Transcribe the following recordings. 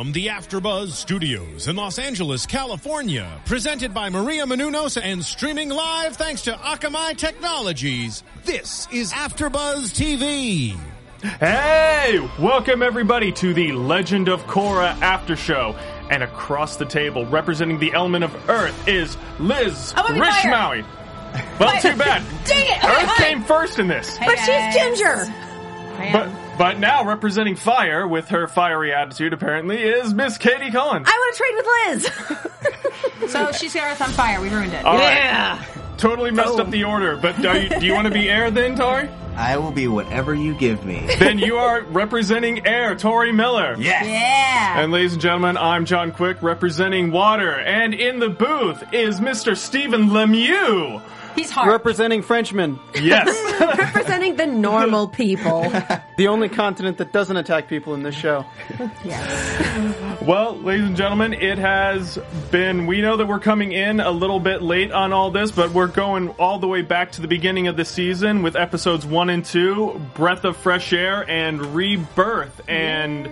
From the AfterBuzz Studios in Los Angeles, California, presented by Maria Menounos and streaming live thanks to Akamai Technologies. This is AfterBuzz TV. Hey! Welcome everybody to the Legend of Korra After Show. And across the table, representing the element of Earth, is Liz I wanna be fire. Rishmawy. Well, too bad. Dang it! Okay, Earth fine. came first in this. Hey, But guys. she's ginger. But but now representing fire with her fiery attitude apparently is Miss Katie Cullen. I want to trade with Liz. So she's got Earth on fire. We ruined it. All right. yeah. Totally messed Oh. up the order, but are you, do you want to be air then, Tauri? I will be whatever you give me. Then you are representing air, Tauri Miller. Yes. Yeah. And ladies and gentlemen, I'm John Quick representing water. And in the booth is Mr. Stephen Lemieux. He's hard. Representing Frenchmen, Yes. Representing the normal people. the only continent that doesn't attack people in this show. Yes. well, ladies and gentlemen, it has been, we know that we're coming in a little bit late on all this, but we're going all the way back to the beginning of the season with episodes one and two, Breath of Fresh Air and Rebirth. And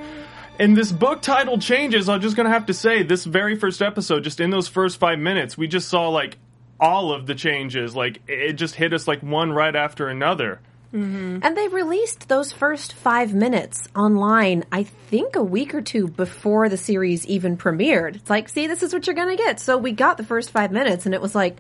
in this book title changes, I'm just gonna have to say, this very first episode, just in those first five minutes, we just saw like all of the changes. Like, it just hit us like one right after another. and they released those first five minutes online, I think a week or two before the series even premiered. It's like, see, this is what you're going to get. So we got the first five minutes, and it was like,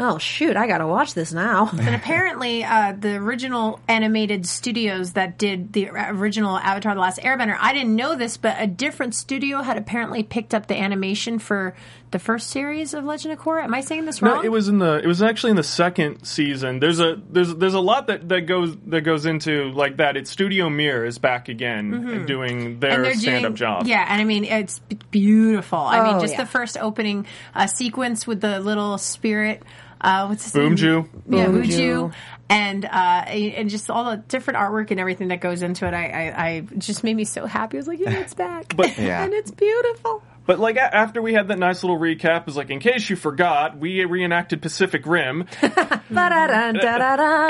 oh, shoot, I got to watch this now. And apparently, uh, the original animated studios that did the original Avatar: The Last Airbender, I didn't know this, but a different studio had apparently picked up the animation for the first series of Legend of Korra. Am I saying this wrong? No, it was in the. It was actually in the second season. There's a there's there's a lot that, that goes that goes into like that. It's Studio Mir is back again doing their Mm-hmm. and they're stand up job. Yeah, and I mean it's b- beautiful. I Oh, mean, just yeah. the first opening uh, sequence with the little spirit. Uh, what's his Boom name? Jew. Yeah, Boom Buju. Jew. And uh, and just all the different artwork and everything that goes into it, I, I, I just made me so happy. I was like, yeah, it's back, But- Yeah. and it's beautiful. But like a- after we had that nice little recap, it was like in case you forgot, we reenacted Pacific Rim,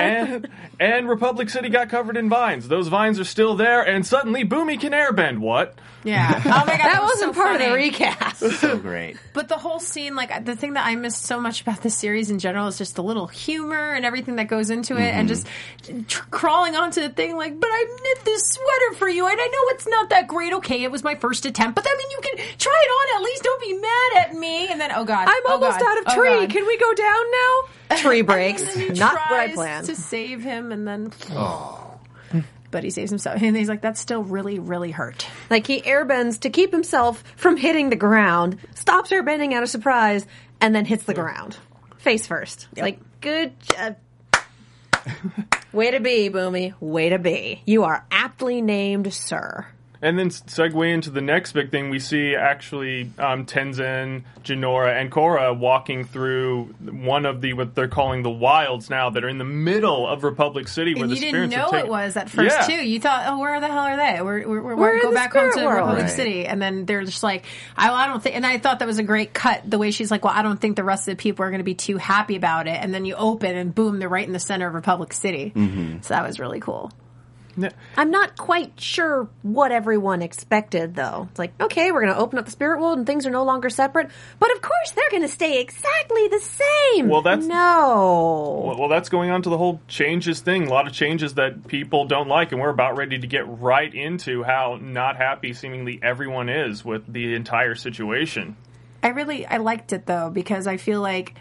and and Republic City got covered in vines. Those vines are still there, and suddenly Bumi can airbend. What? Yeah. Oh my god, That was wasn't so part of the recast. So great. But the whole scene, like the thing that I missed so much about this series in general is just the little humor and everything that goes into it, and mm-hmm. just tr- crawling onto the thing like, "But I knit this sweater for you, and I know it's not that great. Okay, it was my first attempt, but I mean, you can try it on at least. Don't be mad at me." And then, oh god, I'm oh almost God, out of oh tree. God. Can we go down now? Tree breaks. And then he Not what I tries planned. to save him, and then. But he saves himself, and he's like, "That's still really, really hurt." Like he airbends to keep himself from hitting the ground, stops airbending out of surprise, and then hits the ground. Face first. It's like, good job. Way to be, Bumi. Way to be. You are aptly named, sir. And then segue into the next big thing, we see actually um, Tenzin, Jinora, and Korra walking through one of the what they're calling the wilds now that are in the middle of Republic City, where And the you didn't spirits know have taken. it was at first Yeah. too. You thought, oh, where the hell are they? We're, we're, we're, We're in go back home to world. Republic Right. City, and then they're just like, I, I don't think. And I thought that was a great cut. The way she's like, well, I don't think the rest of the people are going to be too happy about it. And then you open, and boom, they're right in the center of Republic City. Mm-hmm. So that was really cool. Yeah. I'm not quite sure what everyone expected, though. It's like, okay, we're going to open up the spirit world and things are no longer separate, but of course they're going to stay exactly the same. Well, that's- no. Well, well, that's going on to the whole changes thing. A lot of changes that people don't like, and we're about ready to get right into how not happy seemingly everyone is with the entire situation. I really I liked it though because I feel like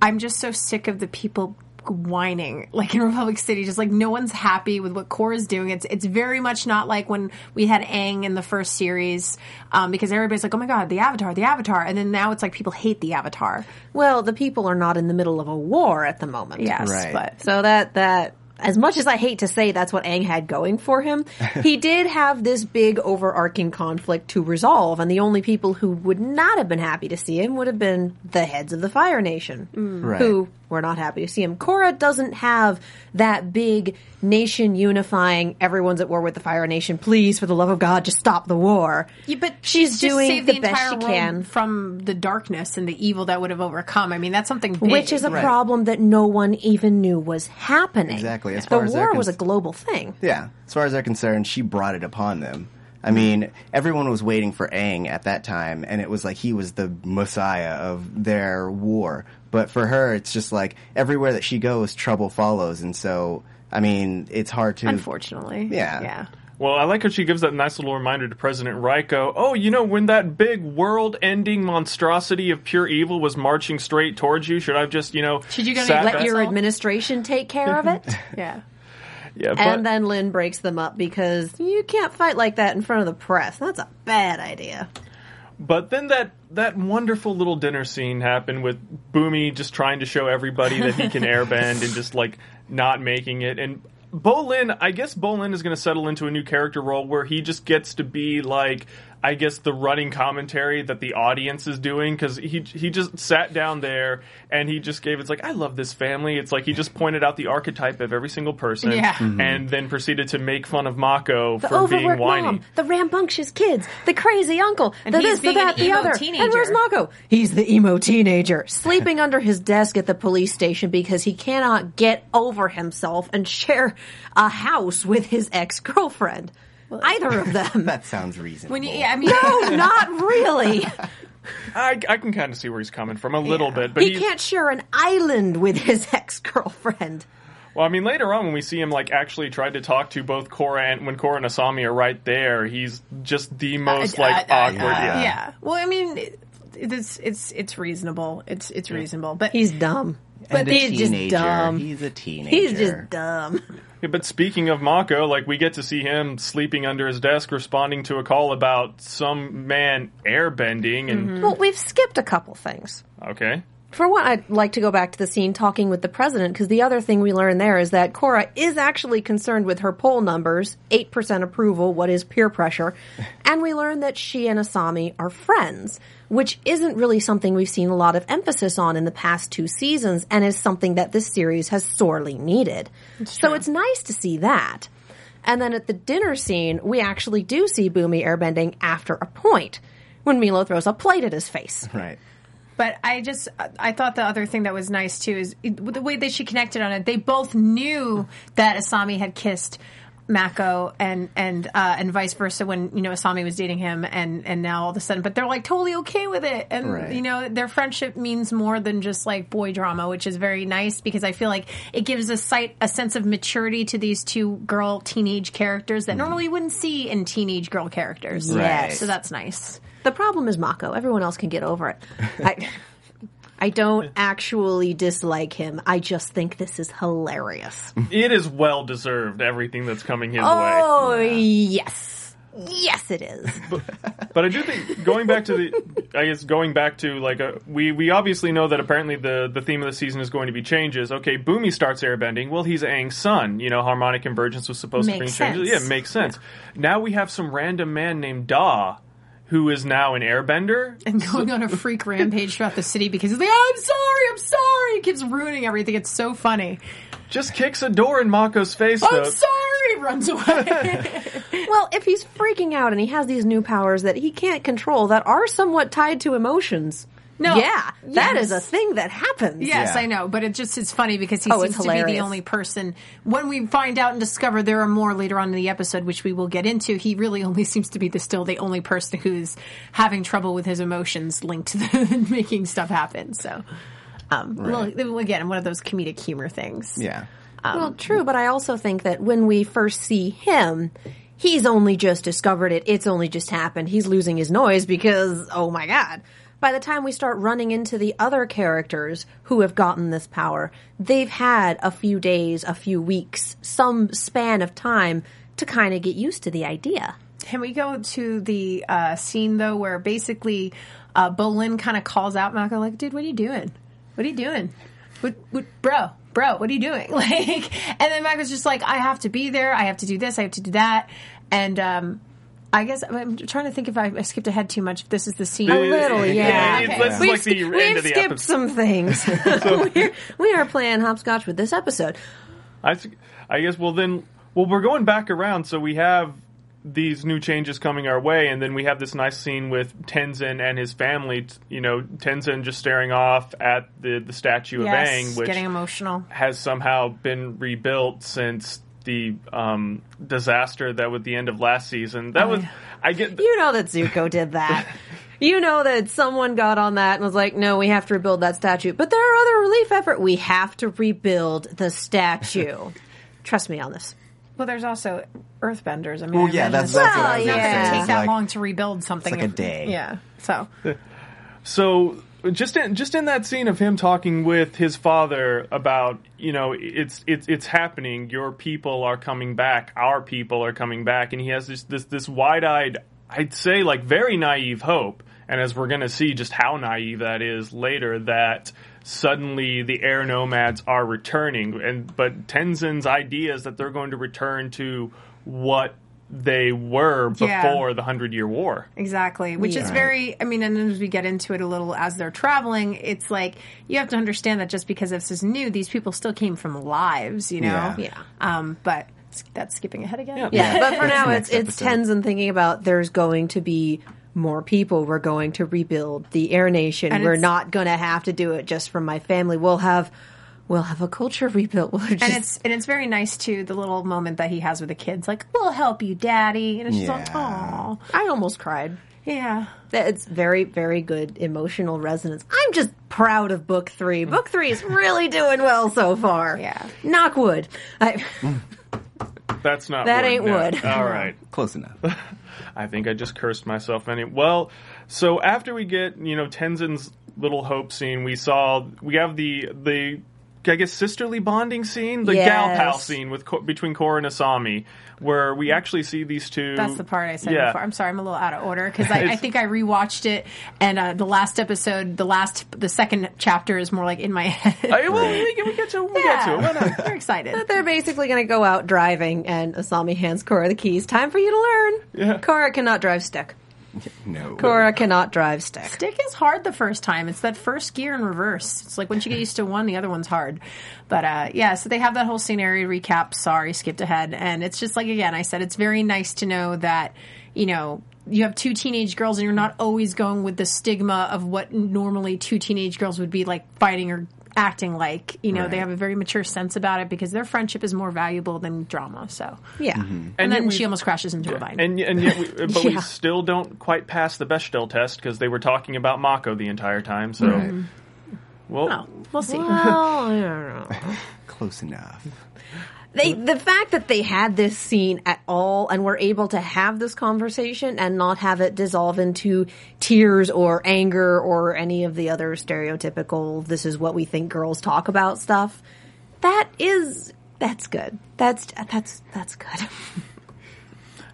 I'm just so sick of the people whining like in Republic City just like no one's happy with what Korra's doing it's it's very much not like when we had Aang in the first series um, because everybody's like oh my god the avatar the avatar and then now it's like people hate the avatar Well, the people are not in the middle of a war at the moment. yes Right. but So that that as much as I hate to say that's what Aang had going for him, he did have this big overarching conflict to resolve, and the only people who would not have been happy to see him would have been the heads of the Fire Nation, Right. who we're not happy to see him. Korra doesn't have that big nation unifying, everyone's at war with the Fire Nation, please, for the love of God, just stop the war. Yeah, but she's just doing the, the, best she can. from the darkness and the evil that would have overcome. I mean, that's something big. Which is a Right. problem that no one even knew was happening. Exactly, as the far as they're war was a global thing. Yeah, as far as they're concerned, she brought it upon them. I mean, everyone was waiting for Aang at that time, and it was like he was the messiah of their war. But for her, it's just like everywhere that she goes, trouble follows, and so I mean, it's hard to. unfortunately. Yeah. Yeah. Well, I like how she gives that nice little reminder to President Raiko. Oh, you know, when that big world-ending monstrosity of pure evil was marching straight towards you, should I have just, you know, Should you go to let back- Let your all. administration take care of it. Yeah. Yeah, but and then Lin breaks them up because you can't fight like that in front of the press. That's a bad idea. But then that that wonderful little dinner scene happened with Bumi just trying to show everybody that he can airbend and just like not making it. And Bolin, I guess Bolin is going to settle into a new character role where he just gets to be like, I guess the running commentary that the audience is doing because he he just sat down there and he just gave it's like I love this family. It's like he just pointed out the archetype of every single person Yeah. Mm-hmm. and then proceeded to make fun of Mako The for being overworked whiny. mom, the rambunctious kids, the crazy uncle, And the this, the that, the other. teenager. And where's Mako? He's the emo teenager, sleeping under his desk at the police station because he cannot get over himself and share a house with his ex girlfriend. Either of them. that sounds reasonable. When you, yeah, I mean, no, not really. I, I can kind of see where he's coming from a little bit, but he he's, can't share an island with his ex girlfriend. Well, I mean, later on when we see him like actually try to talk to both Korra and when Korra and Asami are right there, he's just the most uh, like uh, uh, awkward. uh, yeah. yeah. Well, I mean, it, it's it's it's reasonable. It's it's reasonable, but He's dumb. and but a he's just teenager. dumb. He's a teenager. He's just dumb. But speaking of Mako, like we get to see him sleeping under his desk, responding to a call about some man airbending, and mm-hmm. Well, we've skipped a couple things. okay, For one, I'd like to go back to the scene talking with the president because the other thing we learn there is that Korra is actually concerned with her poll numbers, 8% approval, what is peer pressure, and we learn that she and Asami are friends, which isn't really something we've seen a lot of emphasis on in the past two seasons and is something that this series has sorely needed. so it's nice to see that. And then at the dinner scene, we actually do see Bumi airbending after a point when Meelo throws a plate at his face. right. But I just, I thought the other thing that was nice too is the way that she connected on it. They both knew that Asami had kissed Mako and and uh, and vice versa when you know Asami was dating him and and now all of a sudden, but they're like totally okay with it, and Right. you know their friendship means more than just like boy drama, which is very nice because I feel like it gives a sight a sense of maturity to these two girl teenage characters that normally you wouldn't see in teenage girl characters. Right. so that's nice. The problem is Mako. Everyone else can get over it. I, I don't actually dislike him. I just think this is hilarious. it is well deserved everything that's coming his way. oh, yes. Yes, it is. But I do think going back to the, I guess going back to like a, we we obviously know that apparently the the theme of the season is going to be changes. Okay, Bumi starts airbending. Well, he's Aang's son. You know, harmonic convergence was supposed to bring Makes changes. Yeah, it makes sense. Now we have some random man named Daw, who is now an airbender. and going on a freak rampage throughout the city because he's like, oh, I'm sorry, I'm sorry. He keeps ruining everything. It's so funny. Just kicks a door in Mako's face. I'm though. sorry, runs away. well, if he's freaking out and he has these new powers that he can't control that are somewhat tied to emotions. No. Yeah, that Yes. is a thing that happens. yes, Yeah. I know, but it just is funny because he Oh, seems to be the only person. When we find out and discover there are more later on in the episode, which we will get into, he really only seems to be the still the only person who's having trouble with his emotions linked to the, making stuff happen. So, um, well, again, one of those comedic humor things. Yeah. well, true, but I also think that when we first see him, he's only just discovered it. It's only just happened. He's losing his noise because, oh my god. By the time we start running into the other characters who have gotten this power, they've had a few days, a few weeks, some span of time to kind of get used to the idea. Can we go to the uh, scene though, where basically uh, Bolin kind of calls out Mako, like, "Dude, what are you doing? What are you doing? What, what, bro, bro, what are you doing?" Like, and then Mako's just like, "I have to be there. I have to do this. I have to do that." And um, I guess I'm trying to think if I, I skipped ahead too much. If this is the scene. A little, yeah. it's, Okay. this We've, like the sk- we've the skipped episode. some things. We're, we are playing hopscotch with this episode. I guess. Well, then, well, we're going back around, so we have these new changes coming our way, and then we have this nice scene with Tenzin and his family. You know, Tenzin just staring off at the the statue of yes, Aang, which getting emotional. has somehow been rebuilt since the um, disaster that was the end of last season. That was. I get. You know that Zuko did that. You know that someone got on that and was like, "No, we have to rebuild that statue." But there are other relief effort. We have to rebuild the statue. Trust me on this. Well, there's also earthbenders. I mean, Well, I yeah, imagine that's- it's that's not what I was gonna gonna say. take It's that like- long to rebuild something. like a day. Yeah. So So just in just in that scene of him talking with his father about you know it's it's it's happening. Your people are coming back. Our people are coming back. And he has this this this wide-eyed I'd say like very naive hope. And as we're going to see just how naive that is later that suddenly the air nomads are returning. And but Tenzin's idea is that they're going to return to what they were Yeah. before the Hundred Year War. Exactly, which is very. I mean, and as we get into it a little as they're traveling, it's like you have to understand that just because this is new, these people still came from lives, you know. Yeah. Yeah. Um, but that's skipping ahead again. Yeah. Yeah, but for now, it's next it's episode. Tenzin thinking about there's going to be more people. We're going to rebuild the Air Nation. And We're not going to have to do it just from my family. We'll have we'll have a culture rebuilt. We'll just, And it's and it's very nice too. The little moment that he has with the kids, like "We'll help you, Daddy," and it's just like, Yeah. "Oh, I almost cried. yeah." It's very very good emotional resonance. I'm just proud of book three. Mm. Book three is really doing well so far. Yeah. knock wood. I, That's not That wood, ain't no. wood. All right. Close enough. I think I just cursed myself. Any well, so after we get you know Tenzin's little hope scene, we saw we have the the I guess sisterly bonding scene, the gal pal scene with between Korra and Asami, where we actually see these two. That's the part I said Yeah. before. I'm sorry, I'm a little out of order because I, I think I rewatched it, and uh, the last episode, the last, the second chapter is more like in my head. I, well, we, we get to we get to it. Why not? We're excited. They're basically going to go out driving, and Asami hands Korra the keys. Time for you to learn. Yeah. Korra cannot drive stick. No. Korra cannot drive stick. Stick is hard the first time. It's that first gear in reverse. It's like once you get used to one, the other one's hard. But uh, yeah, so they have that whole scenario recap. Sorry, skipped ahead, and it's just like again, I said it's very nice to know that you know you have two teenage girls, and you're not always going with the stigma of what normally two teenage girls would be like fighting or acting like. You know, they have a very mature sense about it because their friendship is more valuable than drama. So Yeah. Mm-hmm. and, And then we- she almost crashes into a vine. And and yet, we, but we still don't quite pass the Bechdel test because they were talking about Mako the entire time. So, Right. well, oh, we'll see. Well, I don't know. Close enough. They, the fact that they had this scene at all and were able to have this conversation and not have it dissolve into tears or anger or any of the other stereotypical this is what we think girls talk about stuff that is that's good. That's that's that's good.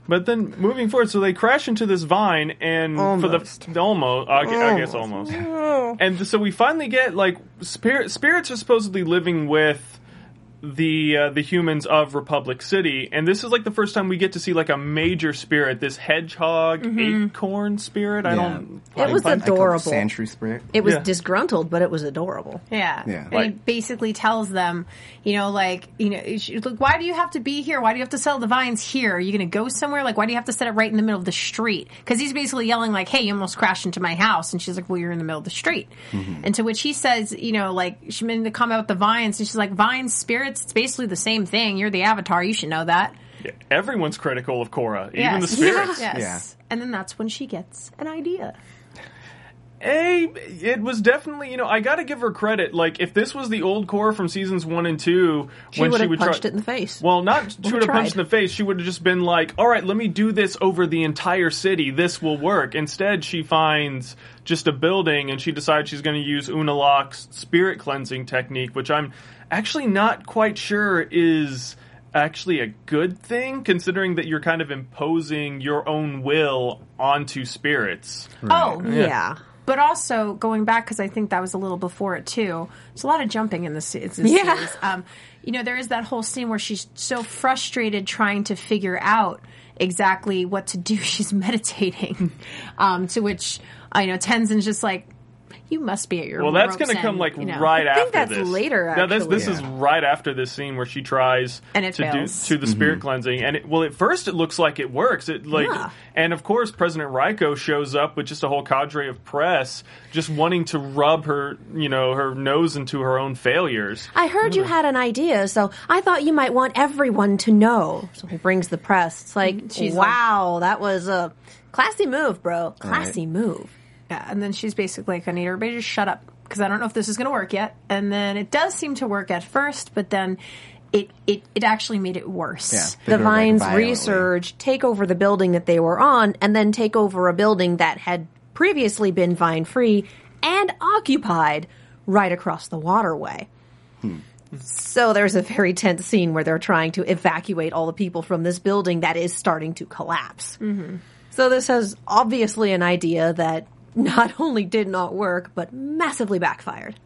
But then moving forward, so they crash into this vine, and Almost. for the almost, I, gu- I guess almost, and so we finally get like spirit, spirits are supposedly living with the uh, the humans of Republic City, and this is like the first time we get to see like a major spirit, this hedgehog acorn spirit. I don't. It was I call it adorable. Sandshrew spirit. it was Yeah. disgruntled but it was adorable Yeah. Yeah. And he basically tells them, you know, like, you know, she- look, why do you have to be here? Why do you have to sell the vines here? Are you going to go somewhere? Like, why do you have to set it right in the middle of the street? Because he's basically yelling, like, hey, you almost crashed into my house. And she's like, well, you're in the middle of the street. And to which he says, you know, like, she made the comment about the vines. And she's like, vines, spirits, it's basically the same thing. You're the avatar. You should know that. Everyone's critical of Korra, even Yes. the spirits. Yes. Yeah. And then that's when she gets an idea. A, it was definitely, you know, I got to give her credit. Like, if this was the old Korra from seasons one and two, she when would she have would punched try, it in the face Well, not she would have punched in the face. She would have just been like, "All right, let me do this over the entire city. This will work." Instead, she finds just a building and she decides she's going to use Unalaq's spirit cleansing technique, which I'm actually not quite sure is actually a good thing, considering that you're kind of imposing your own will onto spirits. Oh, yeah. but also going back because I think that was a little before it too. There's a lot of jumping in this, it's this Yeah. series. Um, you know, there is that whole scene where she's so frustrated trying to figure out exactly what to do. She's meditating, um, to which I know Tenzin's just like, "You must be at your Well, that's going to come like you know. right I think after that's this. later, No, this this actually. is right after this scene where she tries And it to fails. do to the mm-hmm. spirit cleansing, and it, well, at first it looks like it works. It like, Yeah. and of course, President Raiko shows up with just a whole cadre of press, just wanting to rub her, you know, her nose into her own failures. I heard you had an idea, so I thought you might want everyone to know. So he brings the press. It's like, She's wow, that was a classy move, bro. Classy move. Yeah, and then she's basically like, I need everybody to shut up because I don't know if this is going to work yet. And then it does seem to work at first, but then it it, it actually made it worse. Yeah. The They go, like, Vines resurge, take over the building that they were on, and then take over a building that had previously been vine free and occupied right across the waterway. So there's a very tense scene where they're trying to evacuate all the people from this building that is starting to collapse. Mm-hmm. So this has obviously an idea that not only did not work, but massively backfired.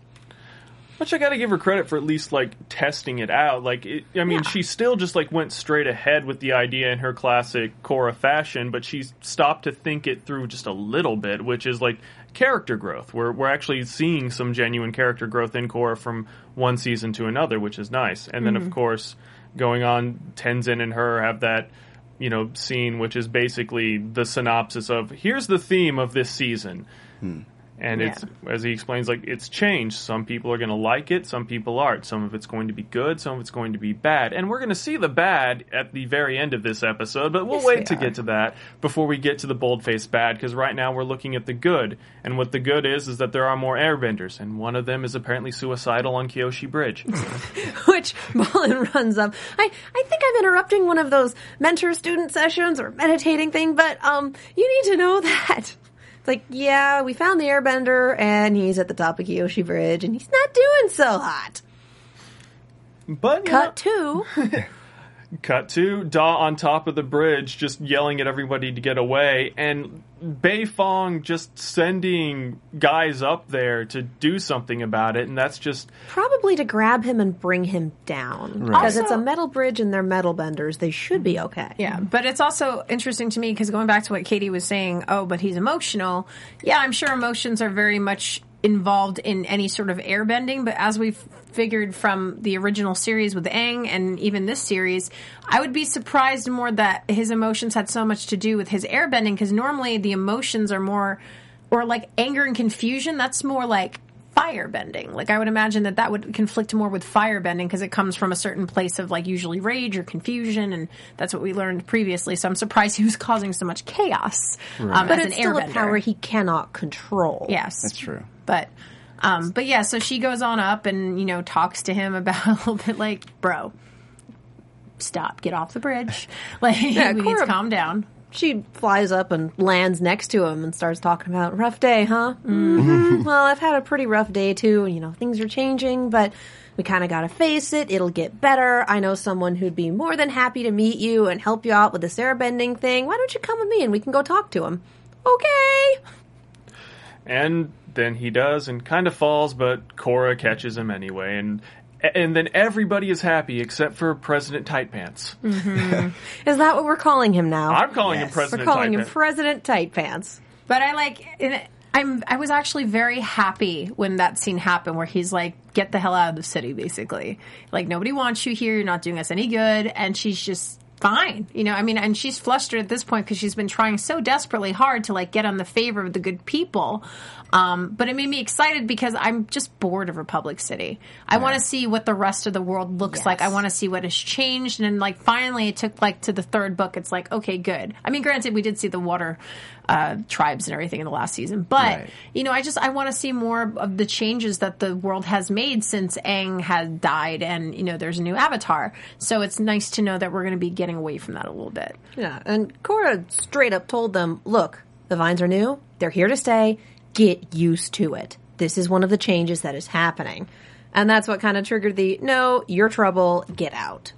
Which I got to give her credit for at least like testing it out. Like, it, I mean, Yeah. she still just like went straight ahead with the idea in her classic Korra fashion, but she stopped to think it through just a little bit, which is like character growth. We're we're actually seeing some genuine character growth in Korra from one season to another, which is nice. And then of mm-hmm. course, going on, Tenzin and her have that you know scene, which is basically the synopsis of here's the theme of this season. Hmm. And Yeah. it's as he explains, like it's changed. Some people are going to like it, some people aren't. Some of it's going to be good, some of it's going to be bad. And we're going to see the bad at the very end of this episode, but we'll Yes, wait to are. get to that before we get to the bold faced bad. Because right now we're looking at the good, and what the good is is that there are more airbenders, and one of them is apparently suicidal on Kyoshi Bridge. which Mullen runs up. I, I think I'm interrupting one of those mentor student sessions or meditating thing, but um, you need to know that. It's like, yeah, we found the airbender and he's at the top of Kyoshi Bridge and he's not doing so hot. But Cut two. Cut to Daw on top of the bridge, just yelling at everybody to get away, and Bei Fong just sending guys up there to do something about it, and that's just Probably to grab him and bring him down. Because it's a metal bridge and they're metal benders. They should be okay. Yeah, but it's also interesting to me because going back to what Katie was saying, oh, but he's emotional. Yeah, I'm sure emotions are very much involved in any sort of airbending, but as we've figured from the original series with Aang and even this series, I would be surprised more that his emotions had so much to do with his airbending because normally the emotions are more, or like anger and confusion, that's more like fire bending. Like I would imagine that that would conflict more with fire bending because it comes from a certain place of like usually rage or confusion, and that's what we learned previously. So I'm surprised he was causing so much chaos. Um, But as it's an still a power he cannot control. Yes, That's true. But. Um, but yeah, so she goes on up and you know talks to him about a little bit like, bro, stop, get off the bridge. Like we need to calm down. She flies up and lands next to him and starts talking about rough day, huh? hmm well, I've had a pretty rough day too. You know, things are changing, but we kind of got to face it. It'll get better. I know someone who'd be more than happy to meet you and help you out with this airbending thing. Why don't you come with me and we can go talk to him? Okay. and then he does and kind of falls, but Korra catches him anyway, and and then everybody is happy except for President Tight Pants. Mm-hmm. Is that what we're calling him now? I'm calling him Yes. we're President calling Tight him Pants. President Tight Pants. But I like in I'm I was actually very happy when that scene happened where he's like, "Get the hell out of the city," basically. Like nobody wants you here. You're not doing us any good. And she's just fine, you know. I mean, and she's flustered at this point because she's been trying so desperately hard to like get on the favor of the good people. Um, but it made me excited because I'm just bored of Republic City. I want to see what the rest of the world looks Yes. like. I want to see what has changed. And then, like, finally, it took like to the third book. It's like, okay, good. I mean, granted, we did see the water uh, tribes and everything in the last season, but Right. you know, I just I want to see more of the changes that the world has made since Aang had died, and you know, there's a new Avatar. So it's nice to know that we're going to be getting away from that a little bit. Yeah, and Korra straight up told them, look, the vines are new. They're here to stay. Get used to it. This is one of the changes that is happening. And that's what kind of triggered the, no, you're trouble, get out.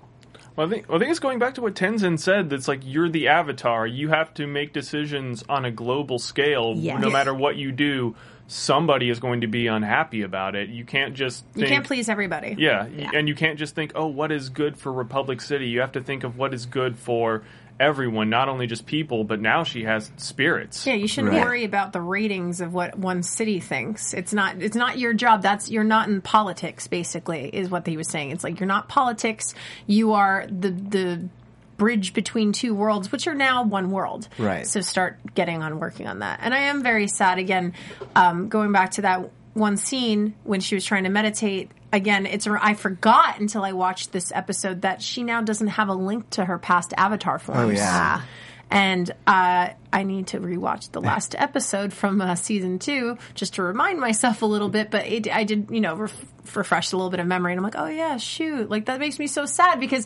Well, I think, I think it's going back to what Tenzin said. That's like you're the avatar. You have to make decisions on a global scale, Yes. no matter what you do, somebody is going to be unhappy about it. You can't just You can't please everybody. Yeah, y- and you can't just think, oh, what is good for Republic City? You have to think of what is good for everyone, not only just people, but now she has spirits. Yeah, you shouldn't Right. worry about the ratings of what one city thinks. It's not it's not your job. That's you're not in politics basically is what he was saying. It's like you're not politics. You are the the bridge between two worlds, which are now one world. Right. So start getting on working on that. And I am very sad again um, going back to that one scene when she was trying to meditate again it's I forgot until I watched this episode that she now doesn't have a link to her past avatar forms. Oh, yeah. And uh, I need to rewatch the last episode from uh, season two just to remind myself a little bit. But it, I did, you know, ref- refresh a little bit of memory, and I'm like, oh yeah, shoot, like that makes me so sad because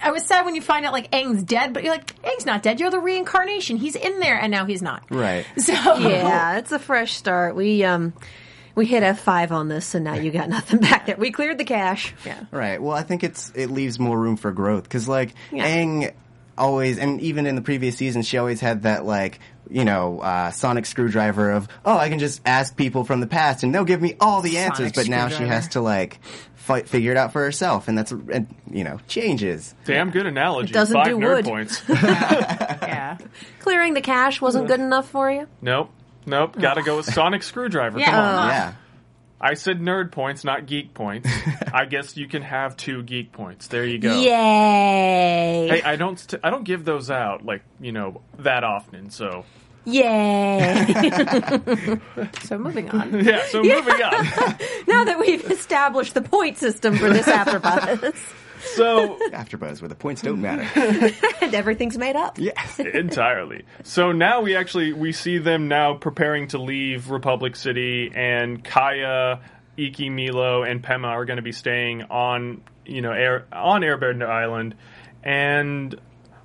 I was sad when you find out like Aang's dead, but you're like, Aang's not dead. You're the reincarnation. He's in there, and now he's not. Right. So Yeah, it's a fresh start. We um we hit F five on this, and now you got nothing back there. We cleared the cache. yeah. Right. Well, I think it's it leaves more room for growth because like Yeah. Aang always, and even in the previous season, she always had that like you know uh, sonic screwdriver of oh I can just ask people from the past and they'll give me all the answers, Sonic but now she has to like fight, figure it out for herself, and that's and you know changes. Damn good analogy. It doesn't Five do nerd wood. points. yeah. Clearing the cache wasn't good enough for you. nope. Nope. Oh. Gotta go with Sonic Screwdriver. Yeah. Come on. Oh. yeah. I said nerd points, not geek points. I guess you can have two geek points. There you go. Yay! Hey, I don't. St- I don't give those out like you know that often. So Yay! So moving on. yeah. So moving on. now that we've established the point system for this AfterBuzz, So AfterBuzz where the points don't matter. and everything's made up. yes. entirely. So now we actually we see them now preparing to leave Republic City, and Kaya, Ikki, Meelo, and Pema are going to be staying on you know air on Airbender Island, and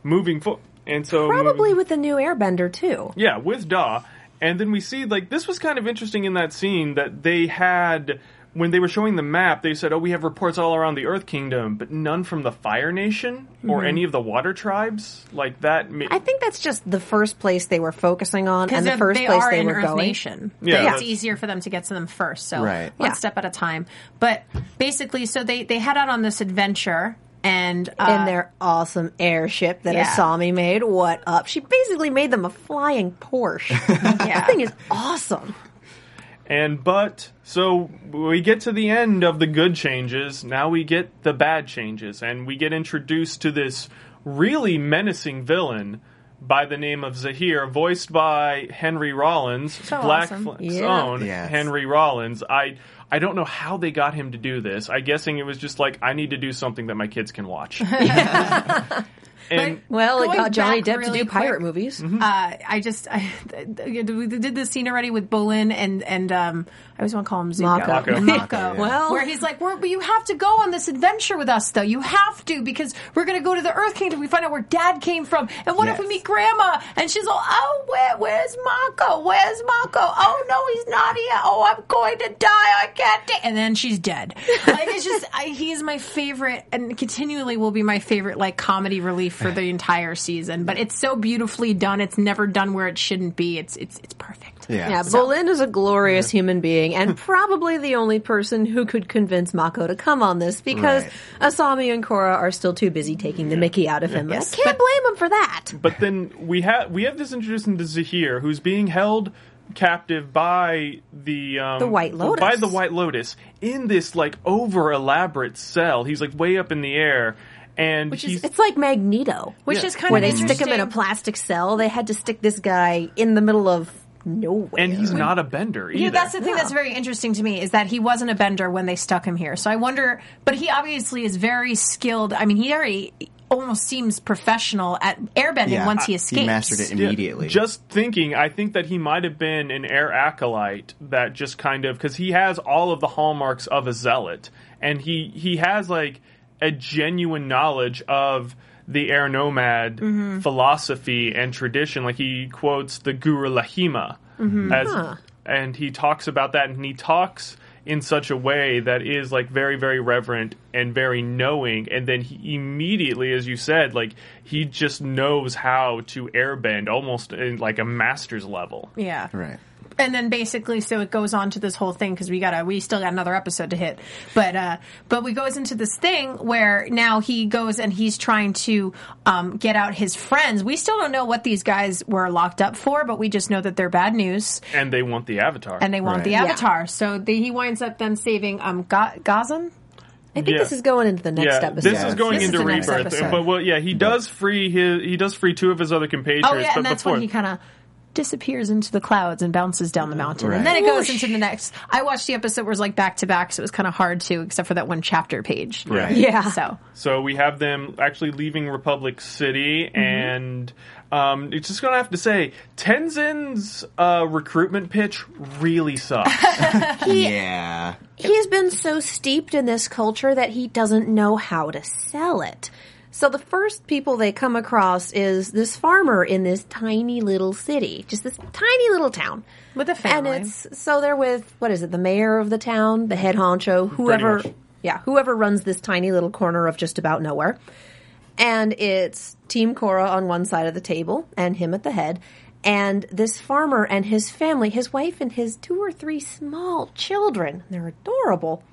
moving forward. And so Probably moving- with the new Airbender too. yeah, with Daw. And then we see like this was kind of interesting in that scene that they had when they were showing the map. They said, "Oh, we have reports all around the Earth Kingdom, but none from the Fire Nation or any of the Water tribes." Like that. ma- I think that's just the first place they were focusing on, and the first they place are they in were Earth going. Nation. Yeah, it's easier for them to get to them first. So Right. one Yeah. step at a time. But basically, so they they head out on this adventure, and uh, in their awesome airship that yeah. Asami made. What up? She basically made them a flying Porsche. Yeah. That thing is awesome. And but so we get to the end of the good changes. Now we get the bad changes, and we get introduced to this really menacing villain by the name of Zaheer, voiced by Henry Rollins, So Black awesome. Flint's Yeah. own Yes. Henry Rollins. I I don't know how they got him to do this. I guessing it was just like I need to do something that my kids can watch. and Well, it got Johnny Depp really to do pirate quick- movies. uh, I just I, we did the scene already with Bolin and and um, I always want to call him Zuko. Mako. Mako. Mako. yeah. Well- where he's like, We're, you have to go on this adventure with us, though. You have to because we're going to go to the Earth Kingdom. We find out where Dad came from, and what if we meet Grandma? And she's all, Oh, where, where's Mako? Where's Mako? Oh no, he's not here. Oh, I'm going to die. I can't. ta-" And then she's dead. Like it's just, I, he is my favorite, and continually will be my favorite, like comedy relief for the entire season. But it's so beautifully done. It's never done where it shouldn't be. It's it's it's perfect. Yeah. Yeah, Bolin is a glorious human being and probably the only person who could convince Mako to come on this because Right. Asami and Korra are still too busy taking the mickey out of him. Yes, I can't blame him for that. But then we have we have this introduction to Zaheer, who's being held captive by the um, The White Lotus. by the White Lotus in this like over elaborate cell. He's like way up in the air, and Which is- he's It's like Magneto. Which Yeah. is kind Where of they stick him in a plastic cell. They had to stick this guy in the middle of nowhere. and he's not a bender either. Yeah, that's the thing that's very interesting to me is that he wasn't a bender when they stuck him here. So I wonder, but he obviously is very skilled. I mean, he already almost seems professional at airbending Yeah. once he escapes. He mastered it Yeah, immediately. Just thinking, I think that he might have been an air acolyte that just kind of because he has all of the hallmarks of a zealot, and he he has like a genuine knowledge of the air nomad mm-hmm. philosophy and tradition. Like he quotes the Guru Laghima mm-hmm. as, and he talks about that, and he talks in such a way that is like very very reverent and very knowing and then he immediately as you said like he just knows how to airbend almost in like a master's level Yeah. right. and then basically, so it goes on to this whole thing because we gotta, we still got another episode to hit, but uh, but we goes into this thing where now he goes and he's trying to um, get out his friends. We still don't know what these guys were locked up for, but we just know that they're bad news and they want the avatar. and they want Right. the Yeah. avatar. So they, he winds up then saving um Ga- Ghazan. I think Yeah. this is going into the next yeah, episode. this is going This is into the next rebirth. But well, yeah, he does free his he does free two of his other compatriots. Oh yeah, but and that's before when he kind of disappears into the clouds and bounces down the mountain, Right. and then it goes into the next. I watched the episode where it was like back to back, so it was kind of hard to, except for that one chapter page. Right. Yeah. So So we have them actually leaving Republic City, Mm-hmm. and um, it's just gonna have to say Tenzin's uh, recruitment pitch really sucks. Yeah. He's been so steeped in this culture that he doesn't know how to sell it. So the first people they come across is this farmer in this tiny little city, just this tiny little town. with a family, And it's so they're with what is it, the mayor of the town, the head honcho, whoever yeah, whoever runs this tiny little corner of just about nowhere. And it's Team Korra on one side of the table and him at the head. And this farmer and his family, his wife and his two or three small children, they're adorable,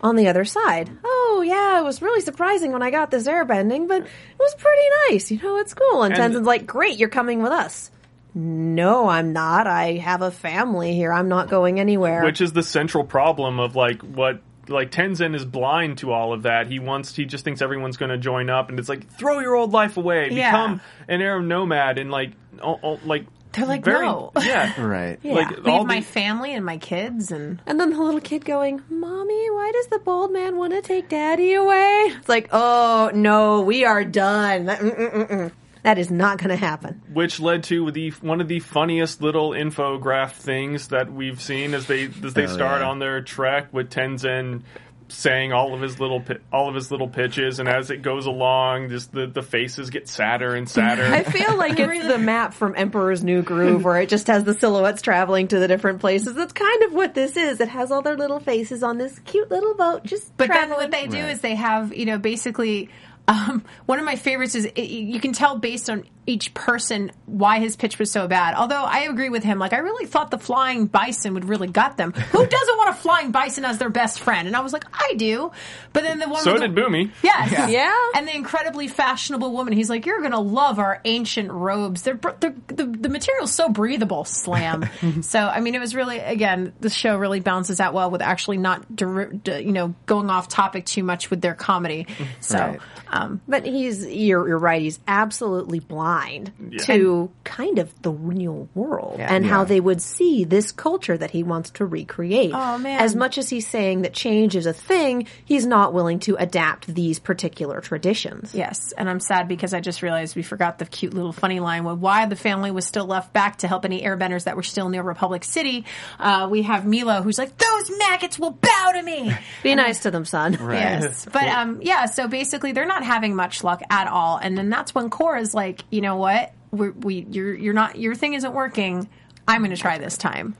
on the other side. Oh, yeah, it was really surprising when I got this airbending, but it was pretty nice. You know, it's cool. And, And- Tenzin's like, great, you're coming with us. No, I'm not. I have a family here. I'm not going anywhere. which is the central problem of like what like Tenzin is blind to all of that. He wants he just thinks everyone's going to join up, and it's like throw your old life away, Yeah. become an air nomad, and like oh, oh, like They're like, very, no. yeah, Right. Yeah. like leave all my the, family and my kids, and And then the little kid going, Mommy, why does the bald man want to take daddy away? It's like, oh, no, we are done. Mm-mm-mm-mm. That is not going to happen. which led to the one of the funniest little infograph things that we've seen as they as they Oh, start yeah. on their trek with Tenzin saying all of his little all of his little pitches, and as it goes along, just the the faces get sadder and sadder. I feel like it's the map from Emperor's New Groove where it just has the silhouettes traveling to the different places. That's kind of what this is. It has all their little faces on this cute little boat just But then what they do is they have, you know, basically, um, one of my favorites is it, you can tell based on each person why his pitch was so bad. Although I agree with him, like I really thought the flying bison would really gut them. Who doesn't want a flying bison as their best friend? And I was like, I do. But then the one so with the- did Bumi. Yes. Yeah. And the incredibly fashionable woman. He's like, you're going to love our ancient robes. They're, they're the, the material's so breathable, slam. so, I mean, it was really, again, the show really balances out well with actually not, you know, going off topic too much with their comedy. So, Right. Um, But he's you're you're right. He's absolutely blind to kind of the real world and how they would see this culture that he wants to recreate. Oh, man. As much as he's saying that change is a thing, he's not willing to adapt these particular traditions. Yes, and I'm sad because I just realized we forgot the cute little funny line with why the family was still left back to help any airbenders that were still near Republic City. Uh, we have Meelo who's like, those maggots will bow to me. Be nice to them, son. Yes, but um, yeah. So basically, they're not having much luck at all, and then that's when Korra's like, you know what, We're, we you're you're not your thing isn't working. I'm going to try this time.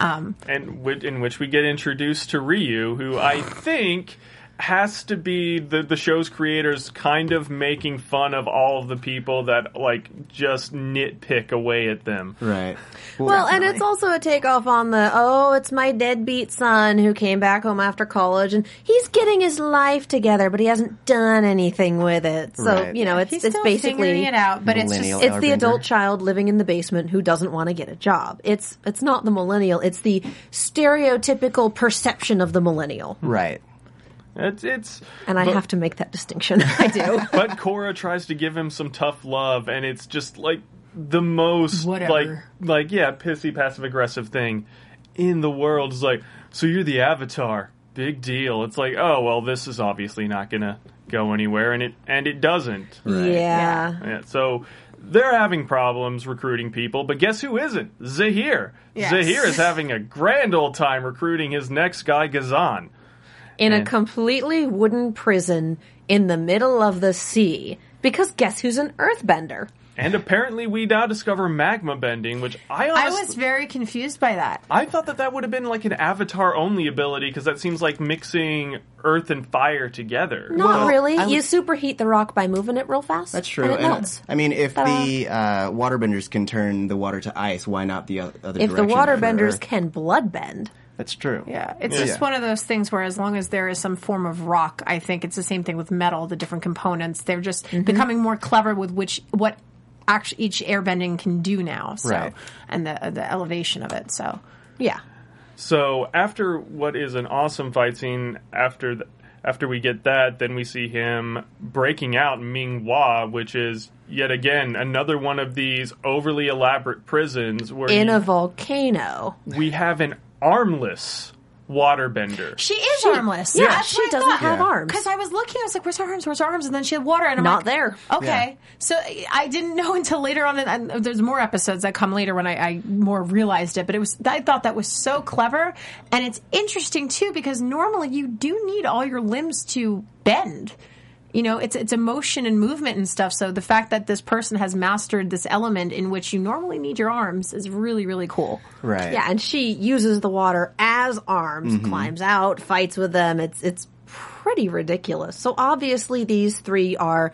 Um, and wi- in which we get introduced to Ryu, who I think has to be the the show's creators kind of making fun of all of the people that like just nitpick away at them. Right. Well, and it's also a takeoff on the, oh, it's my deadbeat son who came back home after college and he's getting his life together, but he hasn't done anything with it. So, Right. you know, it's, he's it's still basically. it out, but it's just Millennial It's the adult child living in the basement who doesn't want to get a job. It's it's not the millennial. It's the stereotypical perception of the millennial. Right. It's it's And I but- have to make that distinction. I do. but Korra tries to give him some tough love, and it's just like the most Whatever. like like yeah, pissy passive aggressive thing in the world. Is like, so you're the Avatar, big deal. It's like, oh well, this is obviously not gonna go anywhere, and it and it doesn't. Yeah. Yeah, so they're having problems recruiting people, but guess who isn't? Zaheer. Yes. Zaheer is having a grand old time recruiting his next guy, Ghazan. In a completely wooden prison in the middle of the sea. Because guess who's an earthbender? And apparently, we now discover magma bending, which I I was very confused by that. I thought that that would have been like an avatar only ability because that seems like mixing earth and fire together. Not Well, really. I You was- superheat the rock by moving it real fast. That's true. And it And, melts. I mean, if the uh, waterbenders can turn the water to ice, why not the o- other If the direction for waterbenders can blood bend, That's true. Yeah, it's Yeah. just one of those things where as long as there is some form of rock, I think it's the same thing with metal, the different components. They're just Mm-hmm. becoming more clever with which what actually each airbending can do now. So Right. and the the elevation of it. So yeah. So after what is an awesome fight scene, after th- after we get that, then we see him breaking out Ming Hua, which is yet again another one of these overly elaborate prisons where In you- a volcano. we have an armless waterbender. she is armless. yeah, she doesn't have arms. Because I was looking, I was like, "Where's her arms? Where's her arms?" And then she had water, and I'm Not like, there. Okay, so I didn't know until later on, and and there's more episodes that come later when I, I more realized it. But it was I thought that was so clever, and it's interesting too because normally you do need all your limbs to bend. You know, it's it's emotion and movement and stuff. So the fact that this person has mastered this element in which you normally need your arms is really really cool. Right. Yeah, and she uses the water as arms, mm-hmm. climbs out, fights with them. It's it's pretty ridiculous. So obviously these three are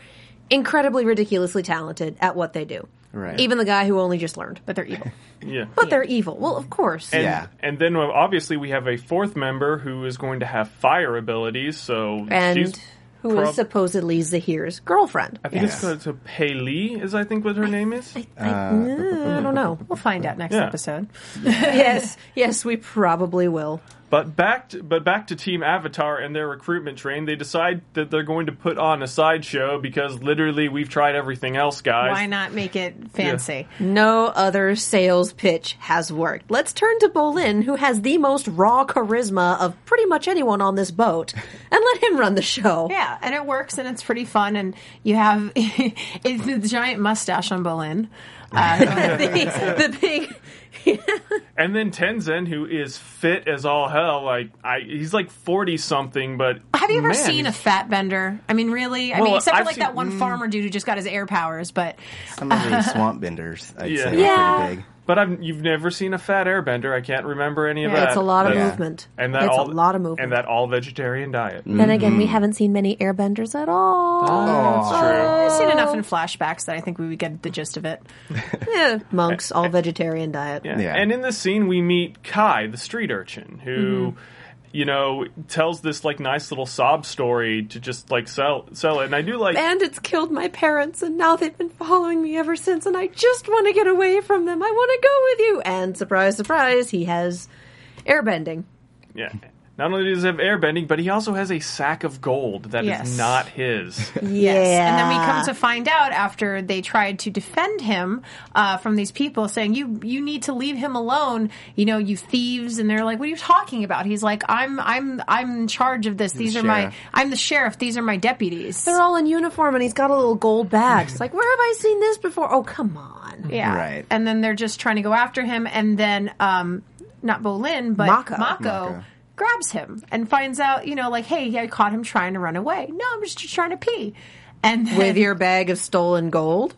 incredibly ridiculously talented at what they do. Right. Even the guy who only just learned. But they're evil. Yeah. But they're evil. Well, of course. And, Yeah. and then obviously we have a fourth member who is going to have fire abilities. So And she's who is prob- supposedly Zaheer's girlfriend. I think Yes. it's called to P'Li, is I think what her name is. I, uh, I don't know. We'll find out next Yeah. episode. yes, yes, we probably will. But back to, but back to Team Avatar and their recruitment train. They decide that they're going to put on a sideshow because literally we've tried everything else, guys. Why not make it fancy? No other sales pitch has worked. Let's turn to Bolin, who has the most raw charisma of pretty much anyone on this boat, and let him run the show. Yeah, and it works, and it's pretty fun. And you have it's the giant mustache on Bolin. Uh, the, the big. And then Tenzin, who is fit as all hell, like I, he's like forty something, but have you ever man, seen a fat bender? I mean, really? I Well, mean, except for I've like seen- that one mm. farmer dude who just got his air powers. But Some of the swamp benders, I'd Yeah. say, Yeah. are pretty big. But I've you've never seen a fat airbender. I can't remember any of Yeah, that. It's a lot of That- movement. and that it's all, a lot of movement. and that all vegetarian diet. then again, we mm-hmm. haven't seen many airbenders at all. Oh, that's true. I've seen enough in flashbacks that I think we would get the gist of it. Yeah, monks, all vegetarian diet. Yeah. Yeah. And in this scene, we meet Kai, the street urchin, who, mm-hmm. You know, tells this like nice little sob story to just like sell sell it. And I do like, Bandits killed my parents, and now they've been following me ever since, and I just want to get away from them. I want to go with you. And surprise, surprise, he has airbending. yeah. Not only does he have airbending, but he also has a sack of gold that is Yes. not his. Yeah. And then we come to find out after they tried to defend him uh, from these people saying, you you need to leave him alone, you know, you thieves. And they're like, what are you talking about? He's like, I'm I'm I'm in charge of this. These are my sheriff. I'm the sheriff. These are my deputies. They're all in uniform, and he's got a little gold badge. It's like, where have I seen this before? Oh, come on. Yeah. Right. And then they're just trying to go after him. And then, um, not Bolin, but Mako. Mako, Mako. Grabs him and finds out, you know, like, hey, I caught him trying to run away. No, I'm just trying to pee. And then, With your bag of stolen gold?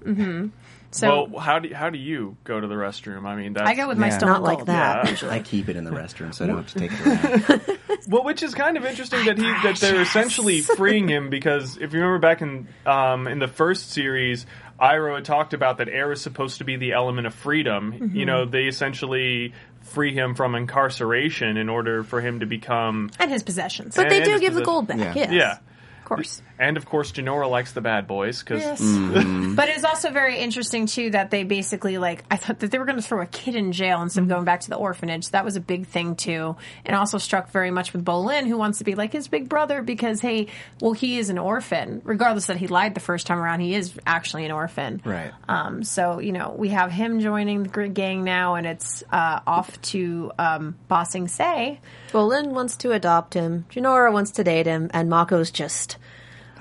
so well, how do how do you go to the restroom? I mean, that's I go with my Yeah. stolen Not like gold. that. Yeah. I keep it in the restroom, so I don't have to take it around. Well, which is kind of interesting that he that they're essentially freeing him because if you remember back in um, in the first series, Iroh had talked about that air is supposed to be the element of freedom. Mm-hmm. You know, they essentially free him from incarceration in order for him to become. And his possessions. But they do his give the gold back, Yeah. yes. Yeah, Of course. and of course, Jinora likes the bad boys because Yes. Mm-hmm. But it was also very interesting too that they basically like I thought that they were going to throw a kid in jail instead of going back to the orphanage. That was a big thing too, and also struck very much with Bolin, who wants to be like his big brother because hey, well he is an orphan, regardless that he lied the first time around. He is actually an orphan, Right. Um, so you know we have him joining the gang now, and it's uh, off to um, Ba Sing Se. Bolin wants to adopt him, Jinora wants to date him, and Mako's just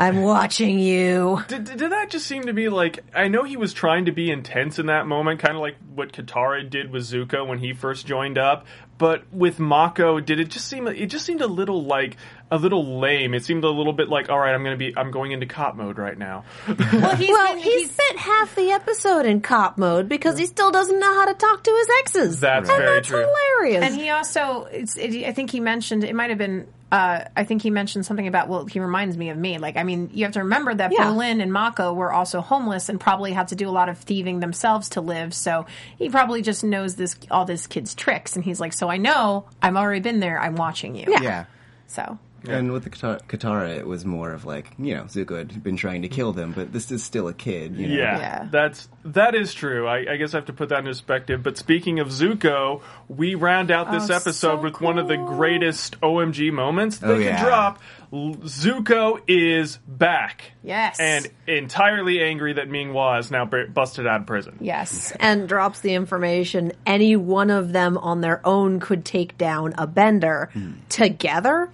I'm watching you. Did, did that just seem to be like? I know he was trying to be intense in that moment, kind of like what Katara did with Zuko when he first joined up. But with Mako, did it just seem? It just seemed a little like a little lame. It seemed a little bit like, all right, I'm gonna be, I'm going into cop mode right now. Well, he's Well, been, he he's- spent half the episode in cop mode because he still doesn't know how to talk to his exes. That's and very that's true. hilarious. And he also, it's, it, I think he mentioned, it might have been, uh, I think he mentioned something about, well, he reminds me of me. Like, I mean, you have to remember that Yeah. Bolin and Mako were also homeless and probably had to do a lot of thieving themselves to live. So he probably just knows this, all this kid's tricks. And he's like, so I know, I've already been there, I'm watching you. Yeah. So. And with the Katara, Katara, it was more of like, you know, Zuko had been trying to kill them, but this is still a kid, you know? Yeah, Yeah. that's that is true. I, I guess I have to put that in perspective. But speaking of Zuko, we round out this Oh, episode so with one of the greatest OMG moments they Oh, could yeah. drop. Zuko is back. Yes. and entirely angry that Ming Hua is now b- busted out of prison. Yes. and drops the information any one of them on their own could take down a bender. Hmm. Together,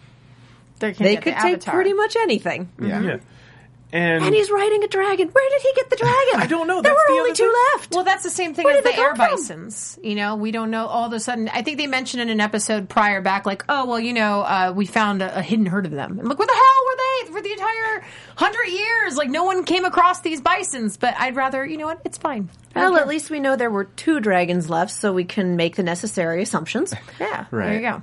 They, can they get could the take pretty much anything. Yeah. Yeah, and, And he's riding a dragon. Where did he get the dragon? I don't know. There That's were the only other two thing. left. Well, that's the same thing Where as did the air come from? bisons. You know, we don't know all of a sudden. I think they mentioned in an episode prior back, like, oh, well, you know, uh, we found a, a hidden herd of them. And like, where the hell were they for the entire hundred years? Like, no one came across these bisons. But I'd rather, you know what? It's fine. I don't well, at least we know there were two dragons left, so we can make the necessary assumptions. yeah. right. There you go.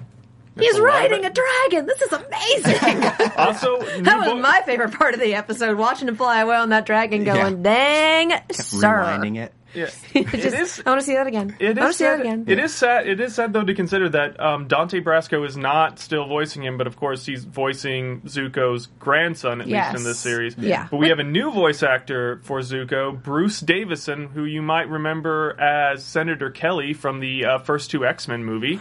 He's a lot of riding a dragon. This is amazing. also that was my favorite part of the episode, watching him fly away on that dragon, going, "Dang, sir!" Rewinding it. Yeah. Just- it is. I want to see that again. It I want to see that sad. again. It is sad. It is sad though to consider that um, Dante Basco is not still voicing him, but of course he's voicing Zuko's grandson at Yes. least in this series. Yeah. But we have a new voice actor for Zuko, Bruce Davison, who you might remember as Senator Kelly from the uh, first two X Men movie.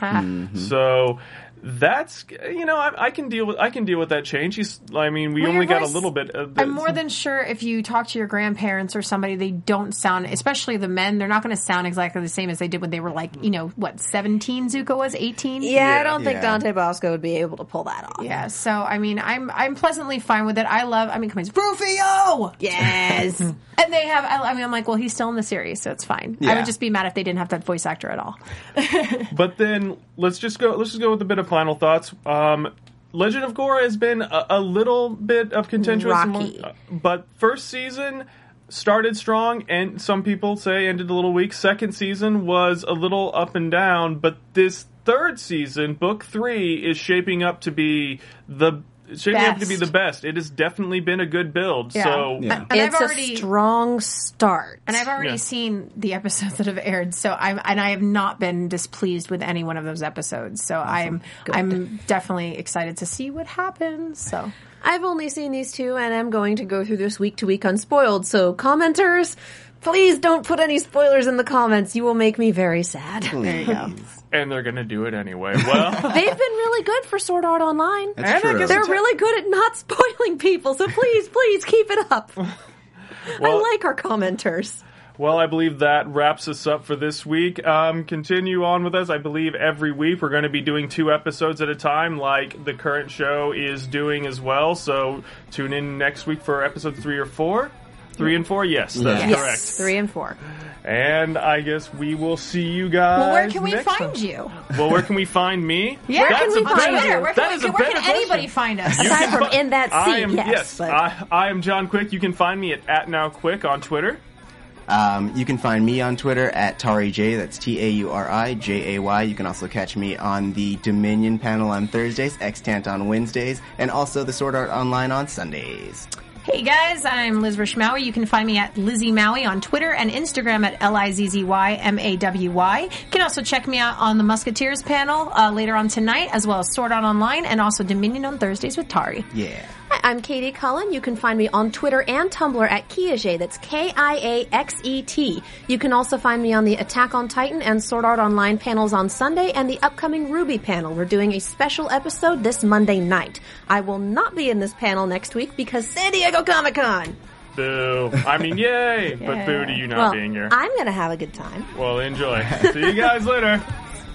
So. That's you know I, I can deal with I can deal with that change. He's I mean we Well, only your got a little bit. Of I'm more than sure if you talk to your grandparents or somebody, they don't sound, especially the men, they're not going to sound exactly the same as they did when they were like, you know, what, 17 Zuko was? 18? yeah, Yeah. I don't think Dante Basco would be able to pull that off. Yeah, so I mean, I'm I'm pleasantly fine with it. I love. I mean, come on, it's Rufio. Yes. And they have. I, I mean, I'm like, well, he's still in the series, so it's fine. I would just be mad if they didn't have that voice actor at all. But then let's just go. Let's just go with a bit of final thoughts. Um, Legend of Korra has been a, a little bit of contentious, among- uh, but first season started strong, and some people say ended a little weak. Second season was a little up and down, but this third season, book three, is shaping up to be the shaping up to have to be the best. It has definitely been a good build. Yeah. So Yeah. And it's I've already a strong start. and I've already Yeah. seen the episodes that have aired, so I'm and I have not been displeased with any one of those episodes. So I'm I'm definitely excited to see what happens. So I've only seen these two, and I'm going to go through this week to week unspoiled. So, commenters, please don't put any spoilers in the comments. You will make me very sad. there you go. and they're gonna do it anyway. Well. They've been really good for Sword Art Online. That's And true. They're really good at not spoiling people, so please, please keep it up. I like our commenters. Well, I believe that wraps us up for this week. Um, continue on with us. I believe every week we're going to be doing two episodes at a time, like the current show is doing as well. So tune in next week for episode three or four. Three and four, yes, that's Yes. correct. Three and four. And I guess we will see you guys. Well, where can we next find time. you? Well, where can we find me? Yeah, Where can That's we a find better- you? Where that can, is we, a where better can anybody question. find us? You Aside can from fi- in that I seat, am, yes, but- I, I am John Quick. You can find me at, at Now Quick on Twitter. Um, you can find me on Twitter at TariJ. That's T A U R I J A Y. You can also catch me on the Dominion panel on Thursdays, Extant on Wednesdays, and also the Sword Art Online on Sundays. Hey guys, I'm Liz Maui. You can find me at Lizzie Maui on Twitter and Instagram at L-I-Z-Z-Y-M-A-W-Y. You can also check me out on the Musketeers panel uh, later on tonight, as well as Sword Art Online and also Dominion on Thursdays with Tauri. Yeah. Hi, I'm Katie Cullen. You can find me on Twitter and Tumblr at Kiaxet. That's K-I-A-X-E-T. You can also find me on the Attack on Titan and Sword Art Online panels on Sunday and the upcoming RWBY panel. We're doing a special episode this Monday night. I will not be in this panel next week because San Diego Comic Con. Boo. I mean, yay. But boo to you not Well, being here. I'm gonna have a good time. Well, enjoy. See you guys later.